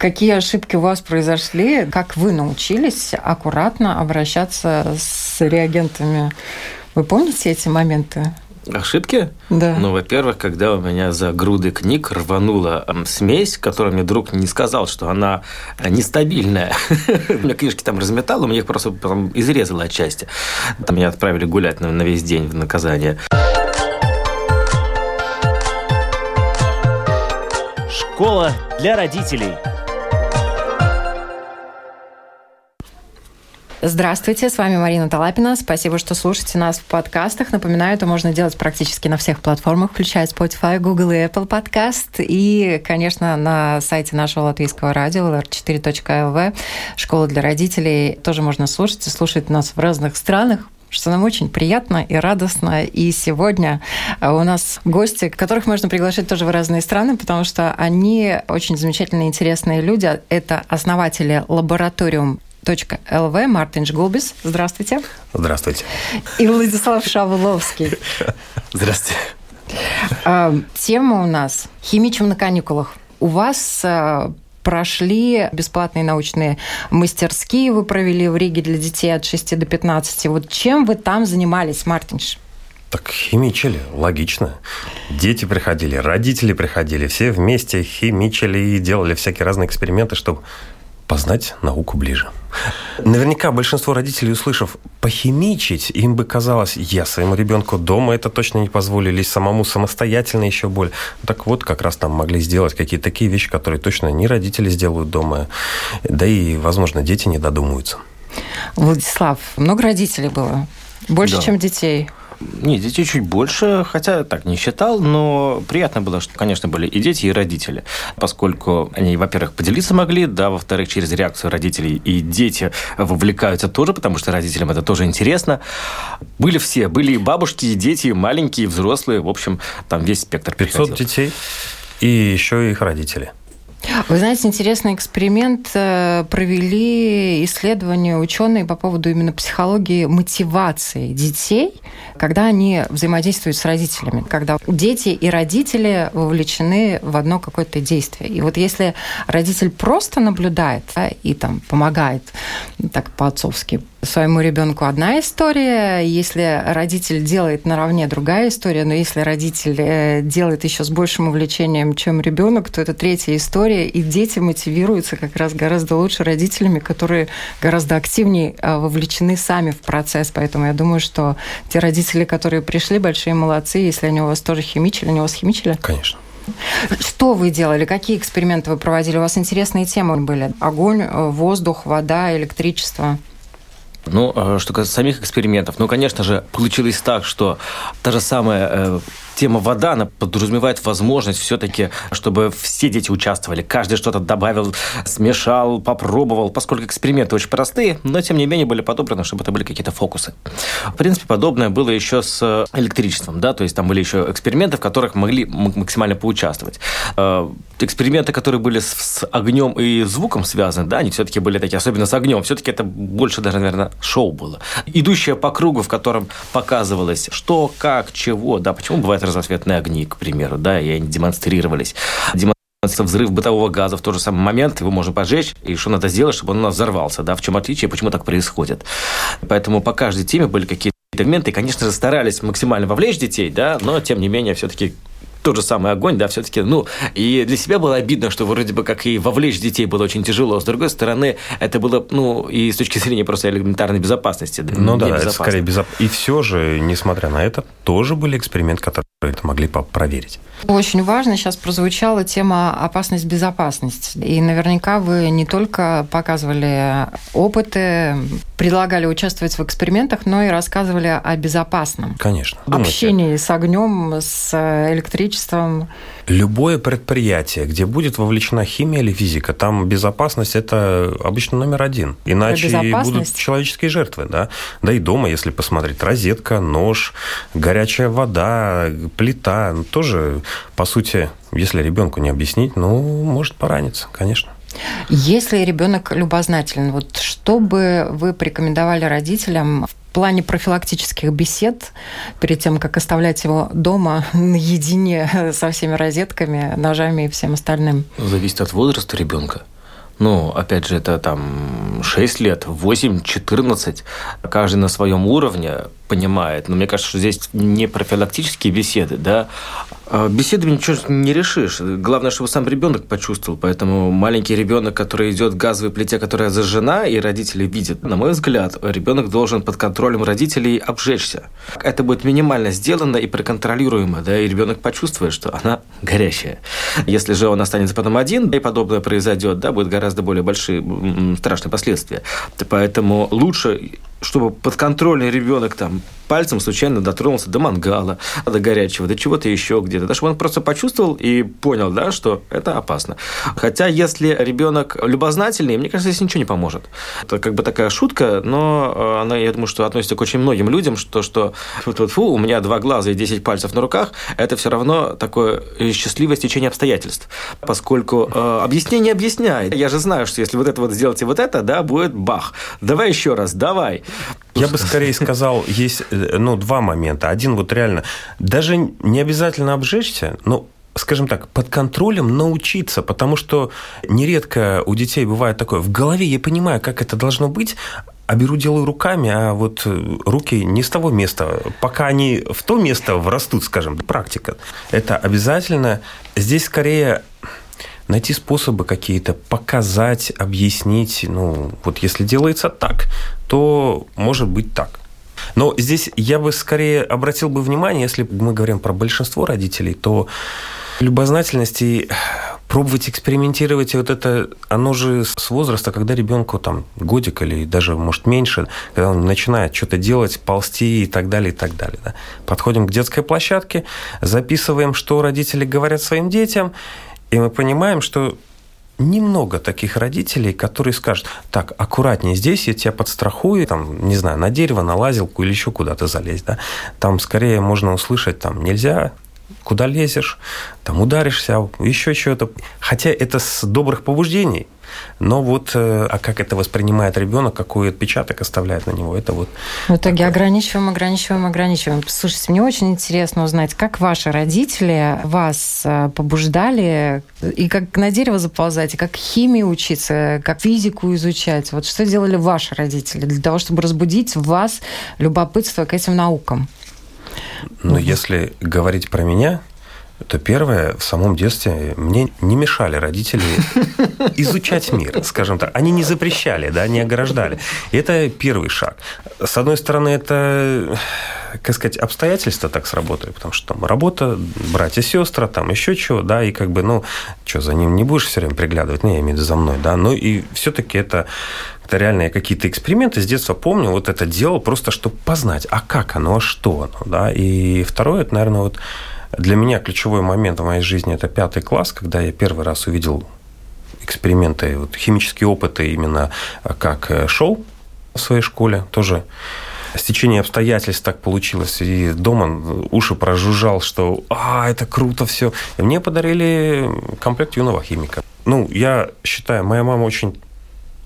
Какие ошибки у вас произошли? Как вы научились аккуратно обращаться с реагентами? Вы помните эти моменты? Ошибки? Да. Ну, во-первых, когда у меня за груды книг рванула смесь, которую мне друг не сказал, что она нестабильная. У меня книжки там разметало, мне их просто потом изрезало отчасти. Там меня отправили гулять на, на весь день в наказание. Школа для родителей. Здравствуйте, с вами Марина Талапина. Спасибо, что слушаете нас в подкастах. Напоминаю, это можно делать практически на всех платформах, включая Spotify, Google и Apple Podcast. И, конечно, на сайте нашего латвийского радио lr4.lv «Школа для родителей» тоже можно слушать и слушать нас в разных странах что нам очень приятно и радостно. И сегодня у нас гости, которых можно приглашать тоже в разные страны, потому что они очень замечательные, интересные люди. Это основатели лабораториум .лв Мартин Жгулбис. Здравствуйте. Здравствуйте. И Владислав Шавловский. Здравствуйте. А, тема у нас «Химичим на каникулах». У вас а, прошли бесплатные научные мастерские, вы провели в Риге для детей от 6 до 15. Вот чем вы там занимались, Мартинш? Так химичили, логично. Дети приходили, родители приходили, все вместе химичили и делали всякие разные эксперименты, чтобы познать науку ближе. Наверняка большинство родителей, услышав «похимичить», им бы казалось, я своему ребенку дома это точно не позволю, или самому самостоятельно еще боль. Так вот, как раз там могли сделать какие-то такие вещи, которые точно не родители сделают дома, да и, возможно, дети не додумаются. Владислав, много родителей было? Больше, да. чем детей? Не, детей чуть больше, хотя так не считал, но приятно было, что, конечно, были и дети, и родители, поскольку они, во-первых, поделиться могли, да, во-вторых, через реакцию родителей и дети вовлекаются тоже, потому что родителям это тоже интересно. Были все, были и бабушки, и дети, и маленькие, и взрослые, в общем, там весь спектр 500 приходил. детей и еще их родители. Вы знаете, интересный эксперимент э, провели исследования ученые по поводу именно психологии мотивации детей, когда они взаимодействуют с родителями, когда дети и родители вовлечены в одно какое-то действие. И вот если родитель просто наблюдает да, и там помогает, так по-отцовски, своему ребенку одна история, если родитель делает наравне другая история, но если родитель э, делает еще с большим увлечением, чем ребенок, то это третья история, и дети мотивируются как раз гораздо лучше родителями, которые гораздо активнее э, вовлечены сами в процесс. Поэтому я думаю, что те родители, которые пришли, большие молодцы, если они у вас тоже химичили, они у вас химичили? Конечно. Что вы делали? Какие эксперименты вы проводили? У вас интересные темы были. Огонь, э, воздух, вода, электричество. Ну, э, что касается самих экспериментов, ну, конечно же, получилось так, что та же самая э, тема вода, она подразумевает возможность все-таки, чтобы все дети участвовали. Каждый что-то добавил, смешал, попробовал, поскольку эксперименты очень простые, но тем не менее были подобраны, чтобы это были какие-то фокусы. В принципе, подобное было еще с электричеством, да, то есть там были еще эксперименты, в которых могли максимально поучаствовать. Э, эксперименты, которые были с огнем и звуком связаны, да, они все-таки были такие, особенно с огнем, все-таки это больше даже, наверное, шоу было. Идущее по кругу, в котором показывалось, что, как, чего, да, почему бывает разноцветные огни, к примеру, да, и они демонстрировались. Взрыв бытового газа в тот же самый момент, его можно поджечь, и что надо сделать, чтобы он у нас взорвался, да, в чем отличие, почему так происходит. Поэтому по каждой теме были какие-то элементы, и, конечно же, старались максимально вовлечь детей, да, но, тем не менее, все-таки тот же самый огонь, да, все-таки, ну, и для себя было обидно, что вроде бы как и вовлечь детей было очень тяжело, с другой стороны, это было, ну, и с точки зрения просто элементарной безопасности. Ну да, это скорее безопасно. И все же, несмотря на это, тоже были эксперименты, которые это могли проверить. Очень важно, сейчас прозвучала тема опасность-безопасность. И наверняка вы не только показывали опыты, предлагали участвовать в экспериментах, но и рассказывали о безопасном. Конечно. Думайте. Общении с огнем, с электричеством. Любое предприятие, где будет вовлечена химия или физика, там безопасность – это обычно номер один. Иначе будут человеческие жертвы. Да? да и дома, если посмотреть, розетка, нож, горячая вода, плита, тоже, по сути, если ребенку не объяснить, ну, может пораниться, конечно. Если ребенок любознателен, вот что бы вы порекомендовали родителям в плане профилактических бесед перед тем, как оставлять его дома наедине со всеми розетками, ножами и всем остальным? Зависит от возраста ребенка. Ну, опять же, это там 6 лет, 8, 14. Каждый на своем уровне понимает. Но мне кажется, что здесь не профилактические беседы, да, а Беседами ничего не решишь. Главное, чтобы сам ребенок почувствовал. Поэтому маленький ребенок, который идет к газовой плите, которая зажжена, и родители видят, на мой взгляд, ребенок должен под контролем родителей обжечься. Это будет минимально сделано и проконтролируемо, да, и ребенок почувствует, что она горящая. Если же он останется потом один, и подобное произойдет, да, будет гораздо более большие страшные последствия. Поэтому лучше чтобы подконтрольный ребенок там пальцем случайно дотронулся до мангала, до горячего, до чего-то еще где-то. Да, чтобы он просто почувствовал и понял, да, что это опасно. Хотя, если ребенок любознательный, мне кажется, здесь ничего не поможет. Это как бы такая шутка, но э, она, я думаю, что относится к очень многим людям, что, что фу, -фу, -фу у меня два глаза и 10 пальцев на руках, это все равно такое счастливое стечение обстоятельств. Поскольку э, объяснение объясняет. Я же знаю, что если вот это вот сделать и вот это, да, будет бах. Давай еще раз, давай. Я бы скорее сказал, есть э, ну, два момента. Один вот реально, даже не обязательно обжечься, но скажем так, под контролем научиться, потому что нередко у детей бывает такое, в голове я понимаю, как это должно быть, а беру, делаю руками, а вот э, руки не с того места. Пока они в то место врастут, скажем, практика. Это обязательно. Здесь скорее найти способы какие-то, показать, объяснить. Ну, вот если делается так, то может быть так. Но здесь я бы скорее обратил бы внимание, если мы говорим про большинство родителей, то любознательность и пробовать экспериментировать, и вот это, оно же с возраста, когда ребенку там годик или даже, может, меньше, когда он начинает что-то делать, ползти и так далее, и так далее. Да. Подходим к детской площадке, записываем, что родители говорят своим детям, и мы понимаем, что немного таких родителей, которые скажут, так, аккуратнее здесь, я тебя подстрахую, там, не знаю, на дерево, на лазилку или еще куда-то залезть, да, там скорее можно услышать, там, нельзя, куда лезешь, там ударишься, еще что-то. Хотя это с добрых побуждений, но вот, э, а как это воспринимает ребенок, какой отпечаток оставляет на него, это вот... В итоге такое. ограничиваем, ограничиваем, ограничиваем. Слушайте, мне очень интересно узнать, как ваши родители вас э, побуждали и как на дерево заползать, и как химию учиться, как физику изучать. Вот что делали ваши родители для того, чтобы разбудить в вас любопытство к этим наукам? Ну, если говорить про меня, то первое, в самом детстве мне не мешали родители изучать мир, скажем так. Они не запрещали, да, не ограждали. Это первый шаг. С одной стороны, это, как сказать, обстоятельства так сработали, потому что там работа, братья, сестры, там еще чего, да, и как бы, ну, что, за ним не будешь все время приглядывать, ну, я имею в виду за мной, да, ну, и все-таки это это реальные какие-то эксперименты. С детства помню, вот это делал просто, чтобы познать, а как оно, а что оно, да. И второе, это, наверное, вот для меня ключевой момент в моей жизни – это пятый класс, когда я первый раз увидел эксперименты, вот, химические опыты именно э, как э, шоу в своей школе тоже стечение обстоятельств так получилось, и дома уши прожужжал, что «А, это круто все». И мне подарили комплект юного химика. Ну, я считаю, моя мама очень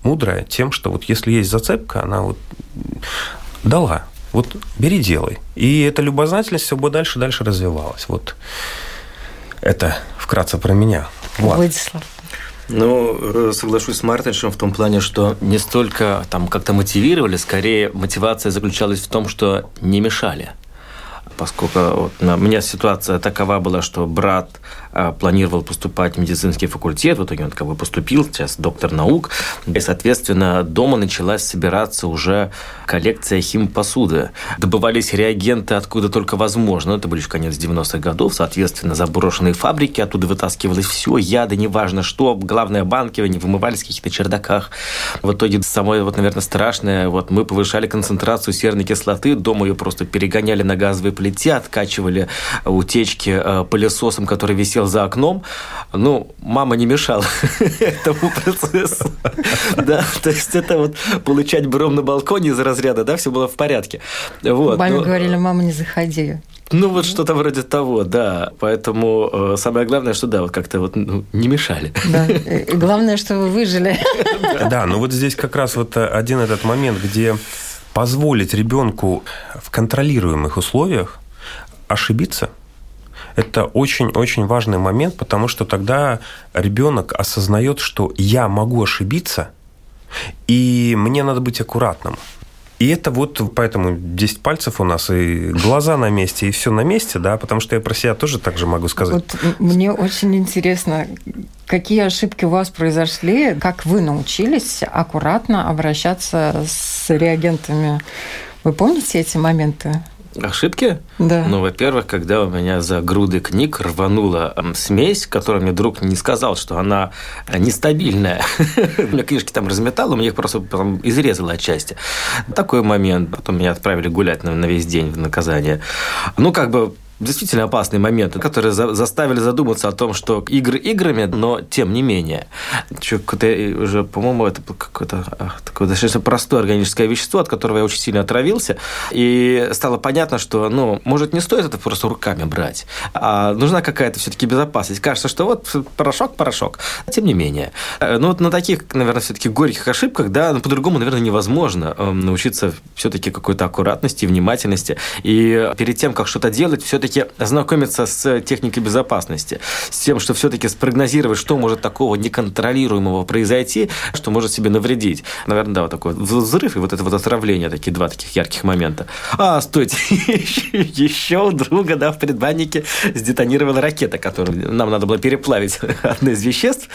мудрая тем, что вот если есть зацепка, она вот дала вот бери, делай. И эта любознательность все бы дальше дальше развивалась. Вот это вкратце про меня. Влад. Владислав. Ну, э, соглашусь с Мартиншем в том плане, что не столько там как-то мотивировали, скорее мотивация заключалась в том, что не мешали поскольку вот, у меня ситуация такова была, что брат а, планировал поступать в медицинский факультет, в итоге он как бы поступил, сейчас доктор наук, и, соответственно, дома началась собираться уже коллекция химпосуды. Добывались реагенты откуда только возможно, это были конец 90-х годов, соответственно, заброшенные фабрики, оттуда вытаскивалось все, яды, неважно что, главное, банки, они вымывались в каких-то чердаках. В итоге самое, вот, наверное, страшное, вот мы повышали концентрацию серной кислоты, дома ее просто перегоняли на газовые плите, откачивали утечки э, пылесосом, который висел за окном. Ну, мама не мешала этому процессу. Да, то есть это вот получать бром на балконе из разряда, да, все было в порядке. Вот. Маме говорили, мама, не заходи. Ну, вот что-то вроде того, да. Поэтому э, самое главное, что да, вот как-то вот ну, не мешали. Да. И главное, что вы выжили. Да, ну вот здесь как раз вот один этот момент, где позволить ребенку в контролируемых условиях ошибиться, это очень-очень важный момент, потому что тогда ребенок осознает, что я могу ошибиться, и мне надо быть аккуратным. И это вот поэтому 10 пальцев у нас, и глаза на месте, и все на месте, да, потому что я про себя тоже так же могу сказать. Вот мне очень интересно, какие ошибки у вас произошли, как вы научились аккуратно обращаться с реагентами. Вы помните эти моменты? Ошибки? Да. Ну, во-первых, когда у меня за груды книг рванула смесь, которую мне друг не сказал, что она нестабильная. У меня книжки там разметал, у меня их просто потом изрезало отчасти. Такой момент. Потом меня отправили гулять на весь день в наказание. Ну, как бы действительно опасные моменты, которые за заставили задуматься о том, что игры играми, но тем не менее. Что-то уже, по-моему, это какое-то такое достаточно простое органическое вещество, от которого я очень сильно отравился. И стало понятно, что, ну, может, не стоит это просто руками брать, а нужна какая-то все-таки безопасность. Кажется, что вот порошок, порошок. Тем не менее. Э, ну, вот на таких, наверное, все-таки горьких ошибках, да, ну, по-другому, наверное, невозможно эм, научиться все-таки какой-то аккуратности, внимательности. И перед тем, как что-то делать, все-таки все-таки ознакомиться с техникой безопасности, с тем, что все-таки спрогнозировать, что может такого неконтролируемого произойти, что может себе навредить. Наверное, да, вот такой взрыв и вот это вот отравление, такие два таких ярких момента. А, стойте, еще у друга, да, в предбаннике сдетонировала ракета, которую нам надо было переплавить одно из веществ.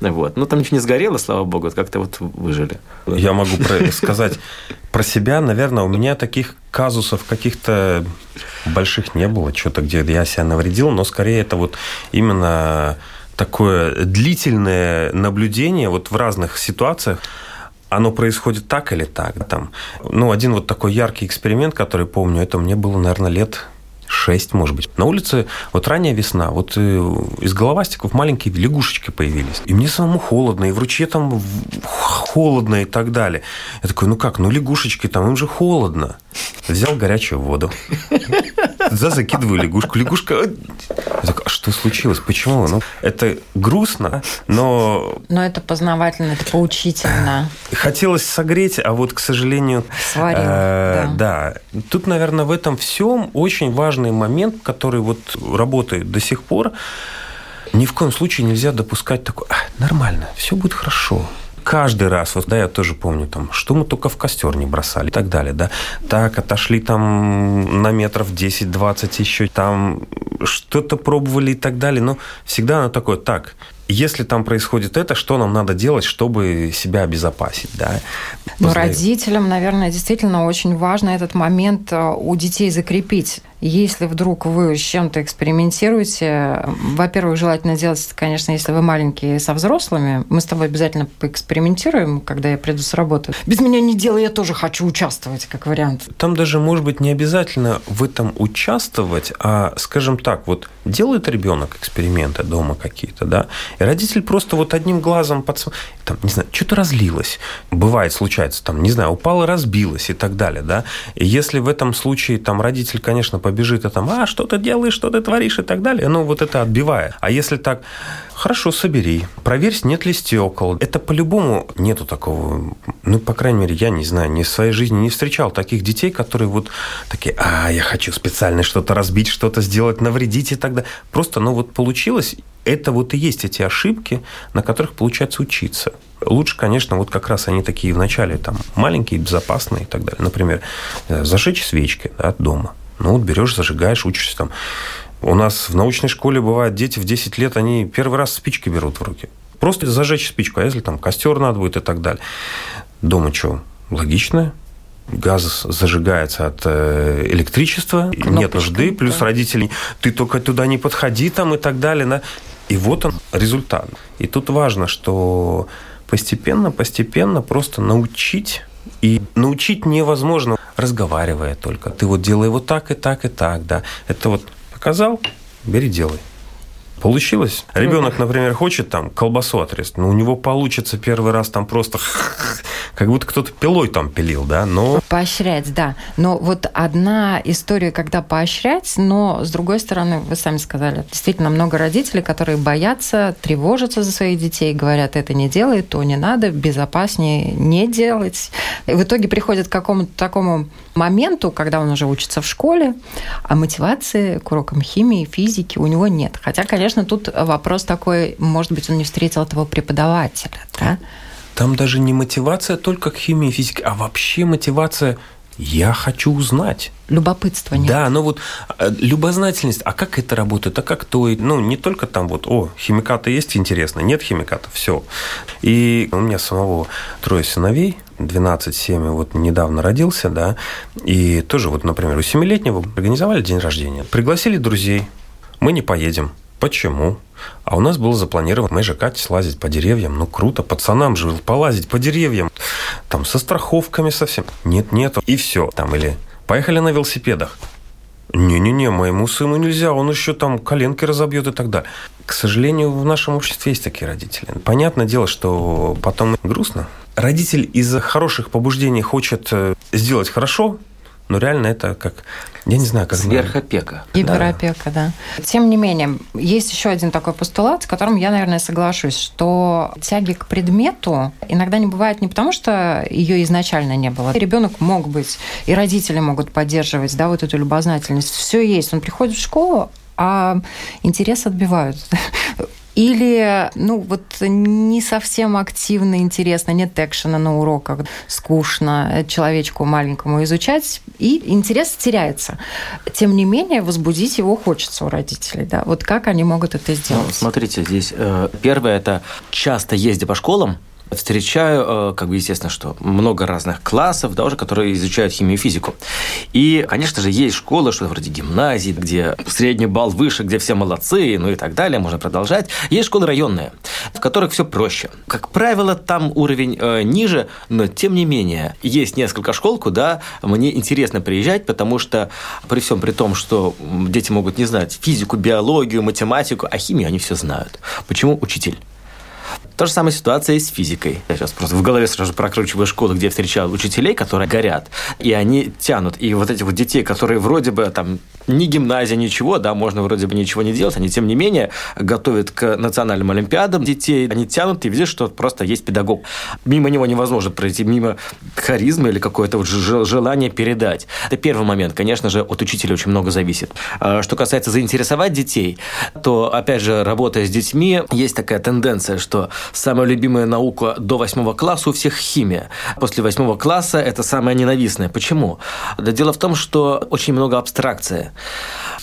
Вот. Ну, там ничего не сгорело, слава богу, как-то вот выжили. Я могу сказать про себя, наверное, у меня таких казусов каких-то больших не было, что-то, где я себя навредил, но скорее это вот именно такое длительное наблюдение вот в разных ситуациях, оно происходит так или так. Там. Ну, один вот такой яркий эксперимент, который помню, это мне было, наверное, лет 6, может быть. На улице вот ранняя весна, вот э, из головастиков маленькие лягушечки появились. И мне самому холодно, и в ручье там холодно и так далее. Я такой, ну как, ну лягушечки там, им же холодно. Взял горячую воду. За закидываю лягушку. Лягушка... Я такой, а что случилось? Почему? Ну, это грустно, но... Но это познавательно, это поучительно. Хотелось согреть, а вот, к сожалению... Сварил, э, да. да. Тут, наверное, в этом всем очень важный момент, который вот работает до сих пор. Ни в коем случае нельзя допускать такое, а, нормально, все будет хорошо каждый раз, вот да, я тоже помню, там, что мы только в костер не бросали и так далее, да. Так, отошли там на метров 10-20 еще, там что-то пробовали и так далее, но всегда оно такое, так, если там происходит это, что нам надо делать, чтобы себя обезопасить, да? Ну, родителям, наверное, действительно очень важно этот момент э, у детей закрепить. Если вдруг вы с чем-то экспериментируете, во-первых, желательно делать это, конечно, если вы маленькие со взрослыми. Мы с тобой обязательно поэкспериментируем, когда я приду с работы. Без меня не делай, я тоже хочу участвовать, как вариант. Там даже, может быть, не обязательно в этом участвовать, а, скажем так, вот делает ребенок эксперименты дома какие-то, да, и родитель просто вот одним глазом под... Там, не знаю, что-то разлилось. Бывает, случается, там, не знаю, упало, разбилось и так далее, да. И если в этом случае там родитель, конечно, побежит и там, а, что ты делаешь, что ты творишь и так далее, ну, вот это отбивает. А если так, хорошо, собери, проверь, нет ли стекол. Это по-любому нету такого, ну, по крайней мере, я не знаю, ни в своей жизни не встречал таких детей, которые вот такие, а, я хочу специально что-то разбить, что-то сделать, навредить и так далее. Просто, ну, вот получилось, это вот и есть эти ошибки, на которых получается учиться. Лучше, конечно, вот как раз они такие вначале там маленькие, безопасные и так далее. Например, э, зажечь свечки да, дома. Ну вот берешь, зажигаешь, учишься там. У нас в научной школе бывает дети в 10 лет, они первый раз спички берут в руки. Просто зажечь спичку, а если там костер надо будет и так далее. Дома что? Логично, газ зажигается от э, электричества, Кнопочка, нет нужды, плюс да. родители, ты только туда не подходи там и так далее. Да? И вот он результат. И тут важно, что постепенно, постепенно просто научить и научить невозможно, разговаривая только. Ты вот делай вот так и так и так, да. Это вот показал, бери, делай. Получилось. Ребенок, например, хочет там колбасу отрезать, но у него получится первый раз там просто как будто кто-то пилой там пилил, да, но... Поощрять, да. Но вот одна история, когда поощрять, но, с другой стороны, вы сами сказали, действительно много родителей, которые боятся, тревожатся за своих детей, говорят, это не делай, то не надо, безопаснее не делать. И в итоге приходят к какому-то такому моменту, когда он уже учится в школе, а мотивации к урокам химии, физики у него нет. Хотя, конечно, тут вопрос такой, может быть, он не встретил этого преподавателя, да? Там даже не мотивация только к химии и физике, а вообще мотивация я хочу узнать. Любопытство нет. Да, но вот э, любознательность, а как это работает, а как то, ну, не только там вот, о, химикаты есть, интересно, нет химикатов, все. И у меня самого трое сыновей, 12, 7, вот недавно родился, да, и тоже вот, например, у семилетнего организовали день рождения, пригласили друзей, мы не поедем. Почему? А у нас было запланировано, мы же Катя слазить по деревьям. Ну, круто, пацанам же полазить по деревьям. Там со страховками совсем. Нет, нет. И все. Там или поехали на велосипедах. Не-не-не, моему сыну нельзя, он еще там коленки разобьет и так далее. К сожалению, в нашем обществе есть такие родители. Понятное дело, что потом грустно. Родитель из хороших побуждений хочет э, сделать хорошо, но реально это как, я не знаю, как... Сверхопека. Гиперопека, да. да. Тем не менее, есть еще один такой постулат, с которым я, наверное, соглашусь, что тяги к предмету иногда не бывает не потому, что ее изначально не было. Ребенок мог быть, и родители могут поддерживать, да, вот эту любознательность. Все есть. Он приходит в школу, а интерес отбивают. Или, ну, вот не совсем активно интересно, нет экшена на уроках, скучно человечку маленькому изучать, и интерес теряется. Тем не менее, возбудить его хочется у родителей. Да? Вот как они могут это сделать? Ну, смотрите, здесь э, первое – это часто ездя по школам, встречаю, э, как бы, естественно, что много разных классов, да, уже, которые изучают химию и физику. И, конечно же, есть школы, что вроде гимназии, где средний балл выше, где все молодцы, ну и так далее, можно продолжать. Есть школы районные, в которых все проще. Как правило, там уровень э, ниже, но, тем не менее, есть несколько школ, куда мне интересно приезжать, потому что при всем при том, что дети могут не знать физику, биологию, математику, а химию они все знают. Почему учитель? То же самая ситуация и с физикой. Я сейчас просто в голове сразу прокручиваю школы, где я встречал учителей, которые горят, и они тянут. И вот этих вот детей, которые вроде бы там ни гимназия, ничего, да, можно вроде бы ничего не делать, они тем не менее готовят к национальным олимпиадам детей, они тянут, и видишь, что просто есть педагог. Мимо него невозможно пройти, мимо харизмы или какое-то вот желание передать. Это первый момент. Конечно же, от учителя очень много зависит. А что касается заинтересовать детей, то, опять же, работая с детьми, есть такая тенденция, что самая любимая наука до восьмого класса у всех химия. После восьмого класса это самая ненавистная. Почему? Да дело в том, что очень много абстракции.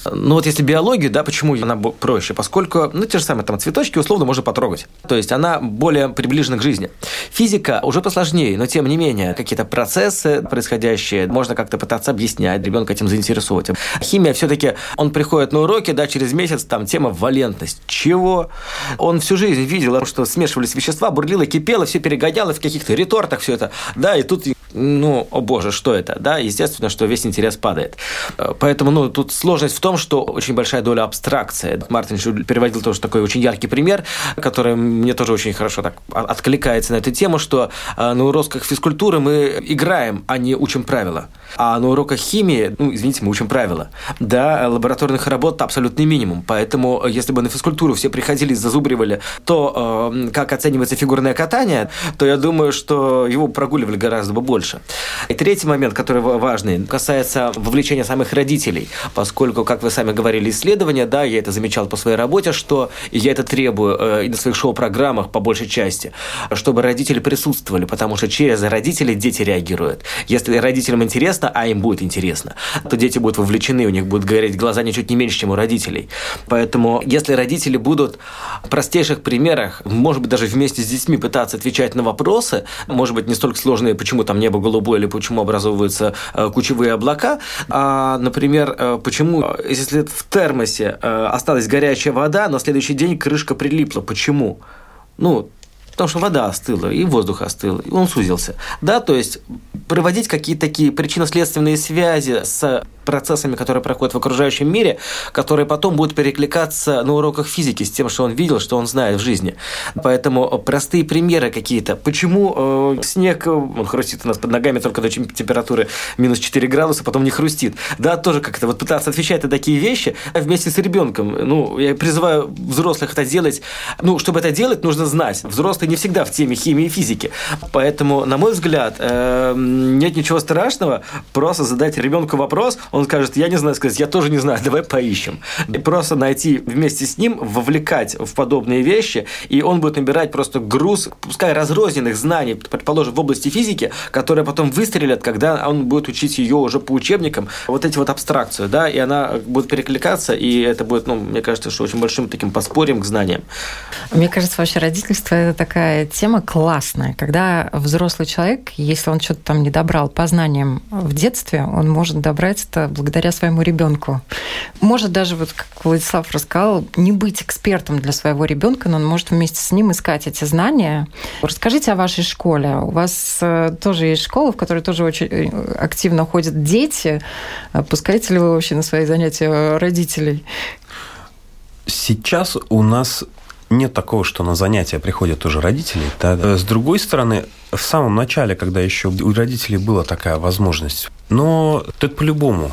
Ну вот если биология, да, почему она проще? Поскольку, ну, те же самые там цветочки условно можно потрогать. То есть она более приближена к жизни. Физика уже посложнее, но тем не менее какие-то процессы происходящие можно как-то пытаться объяснять, ребенка этим заинтересовать. Химия все-таки, он приходит на уроки, да, через месяц там тема валентность. Чего? Он всю жизнь видел, что смешивались вещества, бурлило, кипело, все перегоняло в каких-то ретортах все это. Да, и тут ну, о боже, что это, да, естественно, что весь интерес падает. Поэтому, ну, тут сложность в том, что очень большая доля абстракции. Мартин переводил тоже такой очень яркий пример, который мне тоже очень хорошо так откликается на эту тему, что а, на уроках физкультуры мы играем, а не учим правила. А на уроках химии, ну, извините, мы учим правила. Да, лабораторных работ абсолютный минимум. Поэтому, если бы на физкультуру все приходили и зазубривали то, э, как оценивается фигурное катание, то я думаю, что его прогуливали гораздо больше. И третий момент, который важный, касается вовлечения самых родителей. Поскольку, как вы сами говорили, исследования, да, я это замечал по своей работе, что я это требую э, и на своих шоу-программах по большей части, чтобы родители присутствовали, потому что через родителей дети реагируют. Если родителям интересно, а им будет интересно, то дети будут вовлечены, у них будут гореть глаза ничуть не меньше, чем у родителей. Поэтому, если родители будут в простейших примерах, может быть, даже вместе с детьми пытаться отвечать на вопросы, может быть, не столько сложные, почему там небо голубое или почему образовываются э, кучевые облака, а, например, э, почему, если в термосе э, осталась горячая вода, на следующий день крышка прилипла, почему? Ну, потому что вода остыла, и воздух остыл, и он сузился. Да, то есть проводить какие-то такие причинно-следственные связи с процессами, которые проходят в окружающем мире, которые потом будут перекликаться на уроках физики с тем, что он видел, что он знает в жизни. Поэтому простые примеры какие-то. Почему э, снег, он хрустит у нас под ногами только до температуры минус 4 градуса, потом не хрустит. Да, тоже как-то вот пытаться отвечать на такие вещи вместе с ребенком. Ну, я призываю взрослых это делать. Ну, чтобы это делать, нужно знать. Взрослые не всегда в теме химии и физики. Поэтому, на мой взгляд, э, нет ничего страшного просто задать ребенку вопрос, он скажет, я не знаю, сказать, я тоже не знаю, давай поищем. И просто найти вместе с ним, вовлекать в подобные вещи, и он будет набирать просто груз, пускай разрозненных знаний, предположим, в области физики, которые потом выстрелят, когда он будет учить ее уже по учебникам, вот эти вот абстракцию, да, и она будет перекликаться, и это будет, ну, мне кажется, что очень большим таким подспорьем к знаниям. Мне кажется, вообще родительство – это такая тема классная, когда взрослый человек, если он что-то там не добрал по знаниям в детстве, он может добрать это благодаря своему ребенку. Может даже, вот как Владислав рассказал, не быть экспертом для своего ребенка, но он может вместе с ним искать эти знания. Расскажите о вашей школе. У вас э, тоже есть школа, в которой тоже очень э, активно ходят дети. Пускаете ли вы вообще на свои занятия родителей? Сейчас у нас нет такого, что на занятия приходят тоже родители. Да. С другой стороны, в самом начале, когда еще у родителей была такая возможность, но это по-любому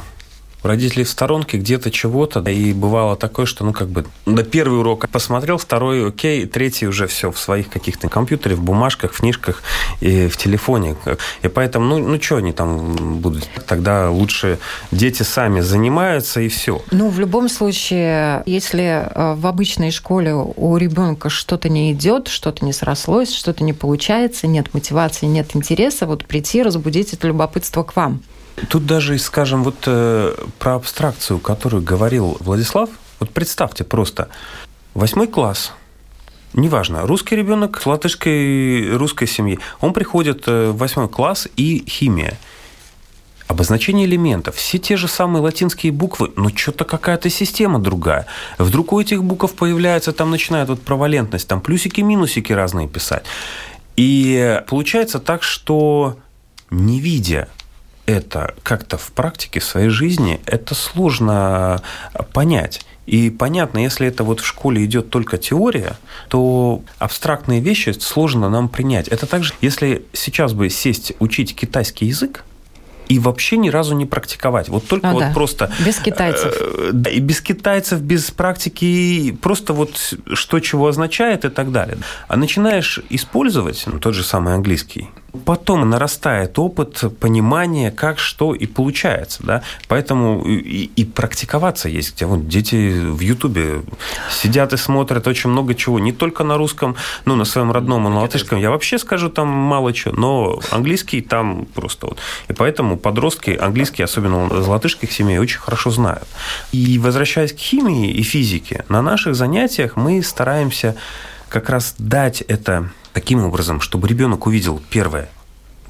родители в сторонке где-то чего-то. И бывало такое, что, ну, как бы, на первый урок посмотрел, второй окей, третий уже все в своих каких-то компьютере, в бумажках, в книжках и в телефоне. И поэтому, ну, ну что они там будут? Тогда лучше дети сами занимаются и все. Ну, в любом случае, если э, в обычной школе у ребенка что-то не идет, что-то не срослось, что-то не получается, нет мотивации, нет интереса, вот прийти, разбудить это любопытство к вам. Тут даже, скажем, вот э, про абстракцию, которую говорил Владислав, вот представьте просто, восьмой класс, неважно, русский ребенок с латышской русской семьи, он приходит э, в восьмой класс и химия. Обозначение элементов, все те же самые латинские буквы, но что-то какая-то система другая. Вдруг у этих букв появляется, там начинает вот провалентность, там плюсики, минусики разные писать. И получается так, что не видя это как-то в практике своей жизни, это сложно понять. И понятно, если это вот в школе идет только теория, то абстрактные вещи сложно нам принять. Это также, если сейчас бы сесть учить китайский язык, и вообще ни разу не практиковать. Вот только ну, вот да. просто... Без китайцев. Э, да, и без китайцев, без практики, просто вот что чего означает и так далее. А начинаешь использовать ну, тот же самый английский, потом нарастает опыт, понимание, как, что и получается. Да? Поэтому и, и практиковаться есть где. Вот дети в Ютубе сидят и смотрят очень много чего. Не только на русском, ну, на своем родном, а на латышском. Я вообще скажу там мало чего, но английский там просто вот. И поэтому подростки английский, особенно из латышских семей, очень хорошо знают. И возвращаясь к химии и физике, на наших занятиях мы стараемся как раз дать это таким образом, чтобы ребенок увидел первое,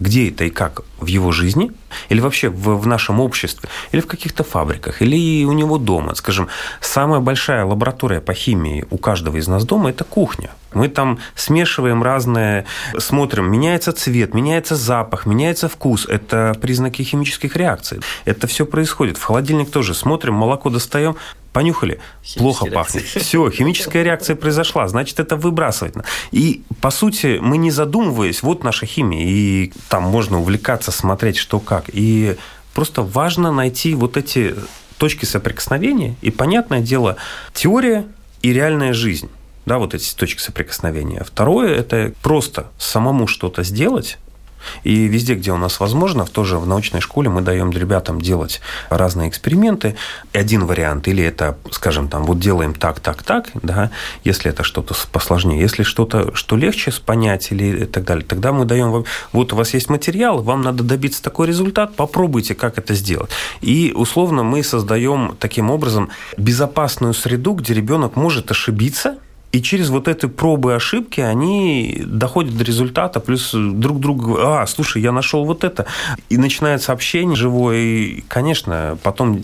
где это и как в его жизни, или вообще в, в нашем обществе, или в каких-то фабриках, или у него дома. Скажем, самая большая лаборатория по химии у каждого из нас дома – это кухня. Мы там смешиваем разные, смотрим, меняется цвет, меняется запах, меняется вкус. Это признаки химических реакций. Это все происходит. В холодильник тоже смотрим, молоко достаем, понюхали, плохо пахнет. Все, химическая реакция произошла, значит, это выбрасывать. И, по сути, мы не задумываясь, вот наша химия, и там можно увлекаться, смотреть, что как. И просто важно найти вот эти точки соприкосновения, и, понятное дело, теория и реальная жизнь. Да, вот эти точки соприкосновения. Второе – это просто самому что-то сделать, и везде, где у нас возможно, в тоже в научной школе мы даем ребятам делать разные эксперименты. Один вариант, или это, скажем, там, вот делаем так, так, так, да, если это что-то посложнее. Если что-то, что легче понять или и так далее, тогда мы даем вам, вот у вас есть материал, вам надо добиться такой результат, попробуйте, как это сделать. И условно мы создаем таким образом безопасную среду, где ребенок может ошибиться, и через вот эти пробы и ошибки они доходят до результата, плюс друг другу, а, слушай, я нашел вот это. И начинается общение живое. И, конечно, потом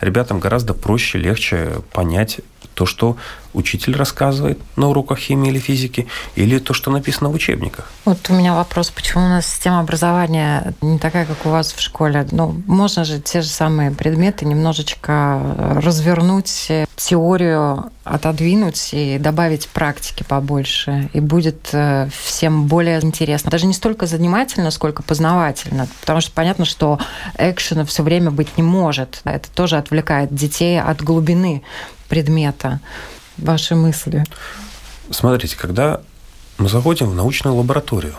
ребятам гораздо проще, легче понять то, что учитель рассказывает на уроках химии или физики, или то, что написано в учебниках. Вот у меня вопрос, почему у нас система образования не такая, как у вас в школе? Ну, можно же те же самые предметы немножечко развернуть, теорию отодвинуть и добавить практики побольше, и будет э, всем более интересно. Даже не столько занимательно, сколько познавательно, потому что понятно, что экшена все время быть не может. Это тоже отвлекает детей от глубины предмета ваши мысли? Смотрите, когда мы заходим в научную лабораторию,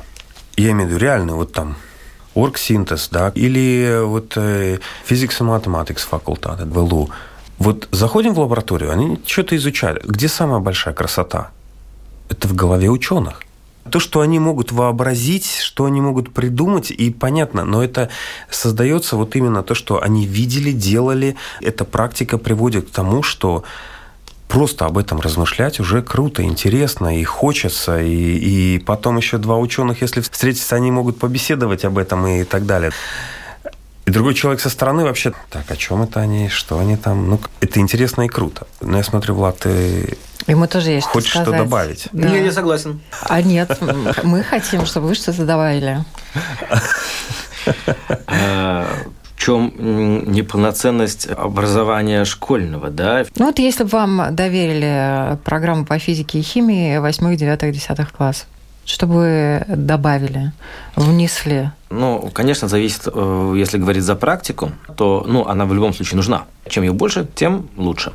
я имею в виду реальную, вот там, оргсинтез, да, или вот э, Physics and Mathematics факультет в ЛУ, вот заходим в лабораторию, они что-то изучают. Где самая большая красота? Это в голове ученых. То, что они могут вообразить, что они могут придумать, и понятно, но это создается вот именно то, что они видели, делали. Эта практика приводит к тому, что просто об этом размышлять уже круто, интересно и хочется. И, и потом еще два ученых, если встретиться, они могут побеседовать об этом и так далее. И другой человек со стороны вообще, так, о чем это они, что они там? Ну, это интересно и круто. Но я смотрю, Влад, ты Ему тоже есть Хочешь что, что добавить? Да. Не, я согласен. А нет, мы хотим, чтобы вы что-то добавили. Чем неполноценность образования школьного, да? Ну вот если бы вам доверили программу по физике и химии 8, 9, 10 классов, что бы вы добавили, внесли? Ну, конечно, зависит, э, если говорить за практику, то ну, она в любом случае нужна. Чем ее больше, тем лучше.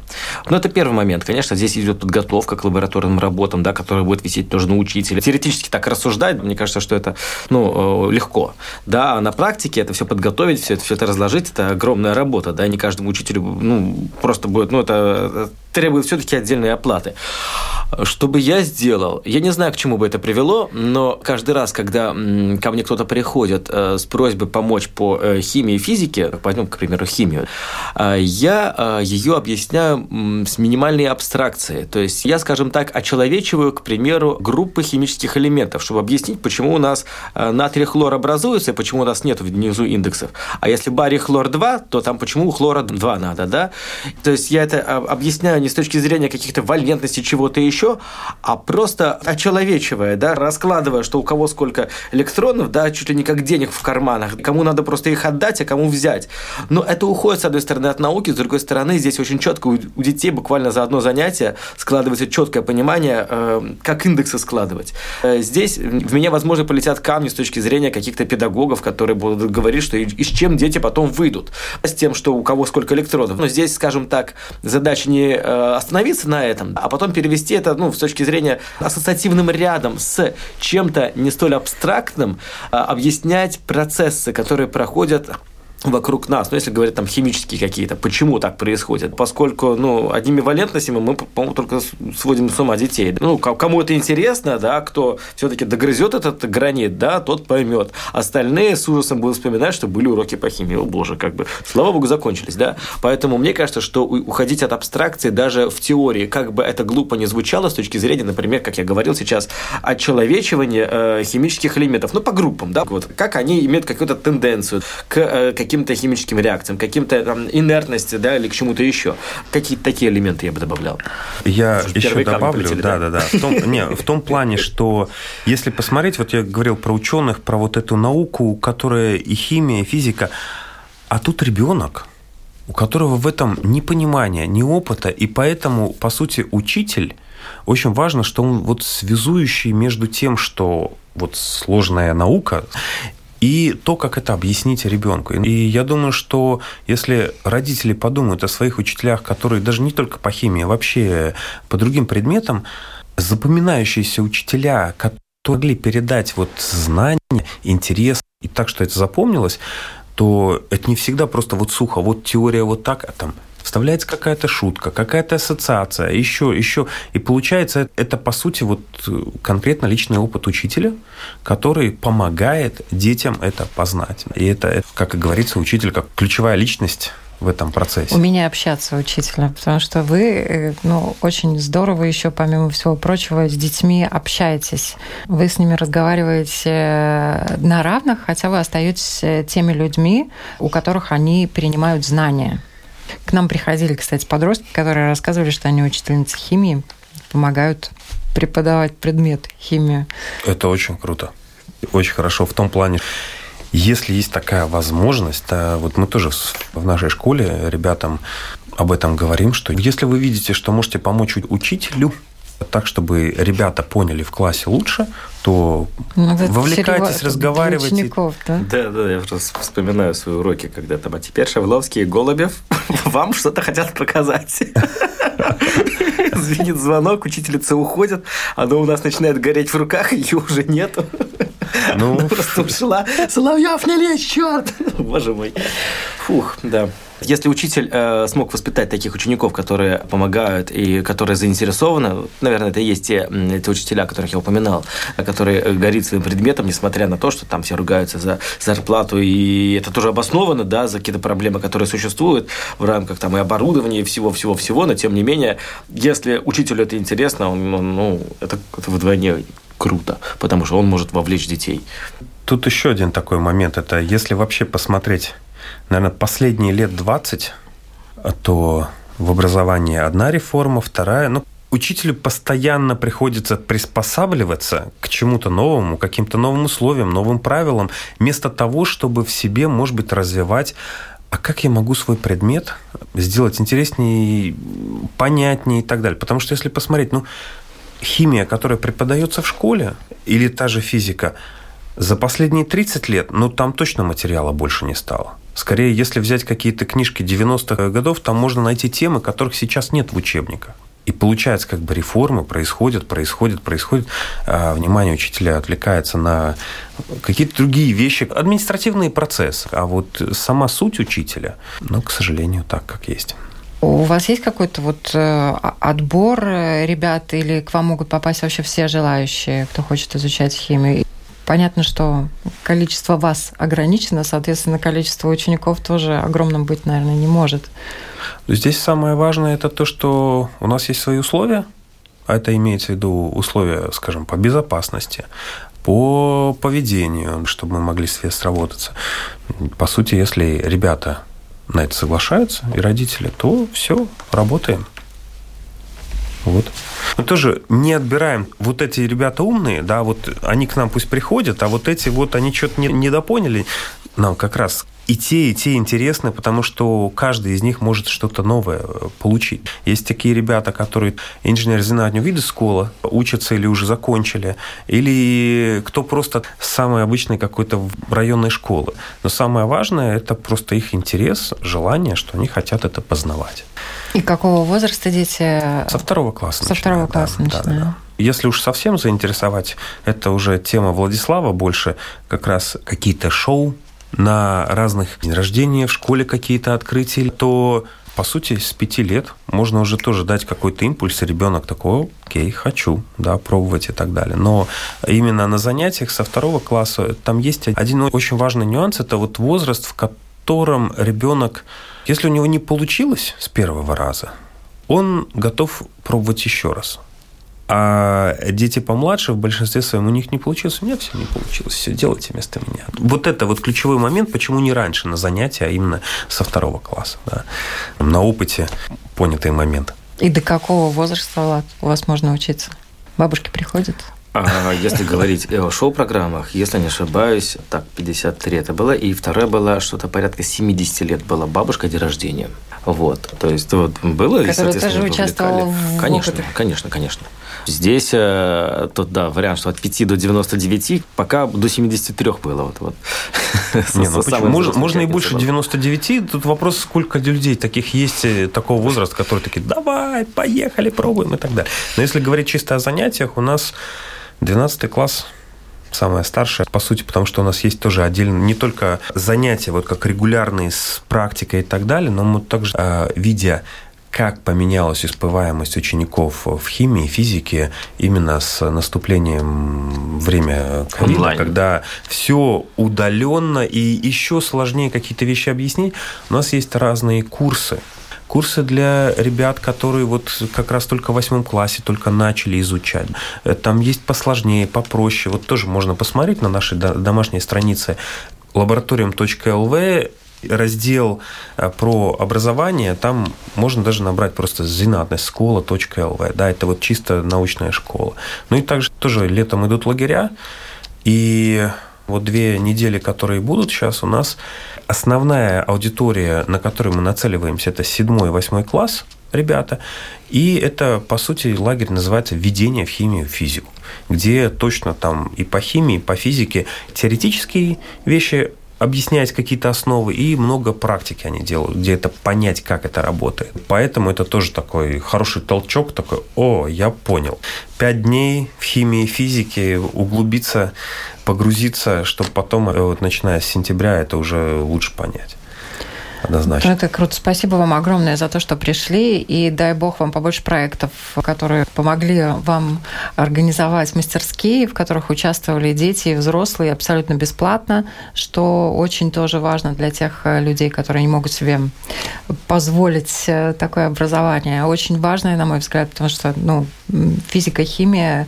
Но это первый момент. Конечно, здесь идет подготовка к лабораторным работам, да, которая будет висеть тоже на учителе. Теоретически так рассуждать, мне кажется, что это ну, э, легко. Да, а на практике это все подготовить, все это, все это разложить, это огромная работа. Да, не каждому учителю ну, просто будет, ну, это э, требует все-таки отдельной оплаты. Что бы я сделал? Я не знаю, к чему бы это привело, но каждый раз, когда ко мне кто-то приходит э, с просьбой помочь по э, химии и физике, пойдем, к примеру, химию, э, я ее объясняю с минимальной абстракцией. То есть я, скажем так, очеловечиваю, к примеру, группы химических элементов, чтобы объяснить, почему у нас натрий хлор образуется и почему у нас нет внизу индексов. А если барий хлор 2, то там почему у хлора 2 надо, да? То есть я это объясняю не с точки зрения каких-то валентностей чего-то еще, а просто очеловечивая, да, раскладывая, что у кого сколько электронов, да, чуть ли не как денег в карманах, кому надо просто их отдать, а кому взять. Но это уходит, с одной стороны, от науки, с другой стороны, здесь очень четко у, детей буквально за одно занятие складывается четкое понимание, э, как индексы складывать. Э, здесь в меня, возможно, полетят камни с точки зрения каких-то педагогов, которые будут говорить, что и, с чем дети потом выйдут. С тем, что у кого сколько электронов. Но здесь, скажем так, задача не э, остановиться на этом, а потом перевести это, ну, с точки зрения ассоциативным рядом с чем-то не столь абстрактным, а, объяснять процессы, которые проходят вокруг нас, ну, если говорить там химические какие-то, почему так происходит? Поскольку, ну, одними валентностями мы, по-моему, только сводим с ума детей. Ну, кому это интересно, да, кто все-таки догрызет этот гранит, да, тот поймет. Остальные с ужасом будут вспоминать, что были уроки по химии. О, боже, как бы, слава богу, закончились, да. Поэтому мне кажется, что уходить от абстракции даже в теории, как бы это глупо не звучало с точки зрения, например, как я говорил сейчас, отчеловечивания э, химических элементов, ну, по группам, да, вот, как они имеют какую-то тенденцию к э, каким-то химическим реакциям, каким-то там, инертности, да, или к чему-то еще. Какие-то такие элементы я бы добавлял. Я еще добавлю, полетели, да, да, да. В том, не, в том плане, что если посмотреть, вот я говорил про ученых, про вот эту науку, которая и химия, и физика, а тут ребенок, у которого в этом ни понимания, ни опыта, и поэтому, по сути, учитель очень важно, что он вот связующий между тем, что вот сложная наука, и то, как это объяснить ребенку. И я думаю, что если родители подумают о своих учителях, которые даже не только по химии, а вообще по другим предметам, запоминающиеся учителя, которые могли передать вот знания, интерес, и так, что это запомнилось, то это не всегда просто вот сухо, вот теория вот так, а там вставляется какая-то шутка, какая-то ассоциация, еще, еще. И получается, это, по сути, вот э, конкретно личный опыт учителя, который помогает детям это познать. И это, как и говорится, учитель как ключевая личность в этом процессе? У меня общаться учителя, потому что вы э, ну, очень здорово еще, помимо всего прочего, с детьми общаетесь. Вы с ними разговариваете э, на равных, хотя вы остаетесь теми людьми, у которых они принимают знания. К нам приходили, кстати, подростки, которые рассказывали, что они учительницы химии. помогают преподавать предмет химию. Это очень круто. Очень хорошо в том плане, если есть такая возможность, то вот мы тоже в нашей школе ребятам об этом говорим, что если вы видите, что можете помочь учителю, так, чтобы ребята поняли в классе лучше, то ну, вовлекайтесь, разговаривайте. Учеников, да? да, да, я просто вспоминаю свои уроки, когда там, а теперь Шавловский и Голубев вам что-то хотят показать. Звенит звонок, учительница уходит, оно у нас начинает гореть в руках, ее уже нету. Ну, просто ушла. Соловьев не лезь, черт! Боже мой. Фух, да. Если учитель э, смог воспитать таких учеников, которые помогают и которые заинтересованы, наверное, это и есть те, те учителя, которых я упоминал, которые э, горит своим предметом, несмотря на то, что там все ругаются за зарплату, и это тоже обосновано, да, за какие-то проблемы, которые существуют в рамках там и оборудования, и всего-всего-всего, но тем не менее, если учителю это интересно, он, он, ну, это, это вдвойне круто, потому что он может вовлечь детей. Тут еще один такой момент, это если вообще посмотреть наверное, последние лет 20, то в образовании одна реформа, вторая. Ну, учителю постоянно приходится приспосабливаться к чему-то новому, каким-то новым условиям, новым правилам, вместо того, чтобы в себе, может быть, развивать а как я могу свой предмет сделать интереснее, понятнее и так далее. Потому что если посмотреть, ну, химия, которая преподается в школе, или та же физика, за последние 30 лет, ну, там точно материала больше не стало. Скорее, если взять какие-то книжки 90-х годов, там можно найти темы, которых сейчас нет в учебниках. И получается, как бы реформы происходят, происходят, происходят. А внимание учителя отвлекается на какие-то другие вещи, административные процессы. А вот сама суть учителя, ну, к сожалению, так, как есть. У вас есть какой-то вот э, отбор э, ребят или к вам могут попасть вообще все желающие, кто хочет изучать химию? Понятно, что количество вас ограничено, соответственно, количество учеников тоже огромным быть, наверное, не может. Здесь самое важное это то, что у нас есть свои условия, а это имеется в виду условия, скажем, по безопасности, по поведению, чтобы мы могли сработаться. По сути, если ребята на это соглашаются, и родители, то все, работаем. Вот. Мы тоже не отбираем вот эти ребята умные, да, вот они к нам пусть приходят, а вот эти вот они что-то не, недопоняли. Нам как раз и те, и те интересны, потому что каждый из них может что-то новое э, получить. Есть такие ребята, которые инженер зинатню виды школа, учатся или уже закончили, или кто просто самой обычной какой-то районной школы. Но самое важное – это просто их интерес, желание, что они хотят это познавать. И какого возраста дети? Со второго класса. Со второго класса да, начинают. Да, да. Если уж совсем заинтересовать, это уже тема Владислава больше, как раз какие-то шоу на разных день рождения, в школе какие-то открытия, то по сути, с пяти лет можно уже тоже дать какой-то импульс, и ребенок такой, окей, хочу, да, пробовать и так далее. Но именно на занятиях со второго класса там есть один очень важный нюанс, это вот возраст, в котором ребенок, если у него не получилось с первого раза, он готов пробовать еще раз. А дети помладше, в большинстве своем, у них не получилось, у меня все не получилось, все делайте вместо меня. Вот это вот ключевой момент, почему не раньше на занятия, а именно со второго класса. Да. На опыте понятый момент. И до какого возраста, Влад, у вас можно учиться? Бабушки приходят? А если говорить о шоу-программах, если не ошибаюсь, так, 53 это было, и второе было что-то порядка 70 лет была бабушка день рождения. Вот, то есть вот было, и, соответственно, тоже участвовал в Конечно, конечно, конечно. Здесь э, тут, да, вариант, что от 5 до 99, пока до 73 было. Вот, вот. Не, ну, почему? Можно, можно и больше 99. Тут вопрос, сколько людей таких есть, э, такого возраста, которые такие, давай, поехали, пробуем и так далее. Но если говорить чисто о занятиях, у нас 12 класс самая старшая, по сути, потому что у нас есть тоже отдельно не только занятия, вот как регулярные с практикой и так далее, но мы также, э, видя как поменялась успеваемость учеников в химии, физике именно с наступлением время ковида, когда все удаленно и еще сложнее какие-то вещи объяснить. У нас есть разные курсы. Курсы для ребят, которые вот как раз только в восьмом классе только начали изучать. Там есть посложнее, попроще. Вот тоже можно посмотреть на нашей домашней странице laboratorium.lv раздел э, про образование, там можно даже набрать просто зинатность школа.лв, да, это вот чисто научная школа. Ну и также тоже летом идут лагеря, и вот две недели, которые будут сейчас, у нас основная аудитория, на которую мы нацеливаемся, это седьмой и восьмой класс ребята. И это, по сути, лагерь называется «Введение в химию, физику», где точно там и по химии, и по физике теоретические вещи объяснять какие-то основы, и много практики они делают, где это понять, как это работает. Поэтому это тоже такой хороший толчок, такой, о, я понял. Пять дней в химии, физике углубиться, погрузиться, чтобы потом, э, вот, начиная с сентября, это уже лучше понять однозначно. Ну, это круто. Спасибо вам огромное за то, что пришли. И дай бог вам побольше проектов, которые помогли вам организовать мастерские, в которых участвовали дети и взрослые абсолютно бесплатно, что очень тоже важно для тех э, людей, которые не могут себе позволить э, такое образование. Очень важное, на мой взгляд, потому что ну, физика, химия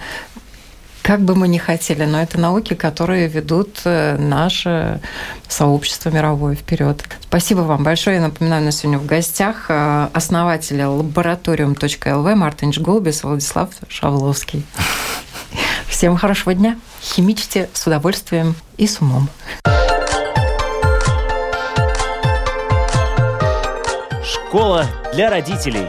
как бы мы ни хотели, но это науки, которые ведут э, наше сообщество мировое вперед. Спасибо вам большое. Я напоминаю, у нас сегодня в гостях э, основатели лабораториум.лв Мартин Голубис, Владислав Шавловский. Всем хорошего дня. Химичьте с удовольствием и с умом. Школа для родителей.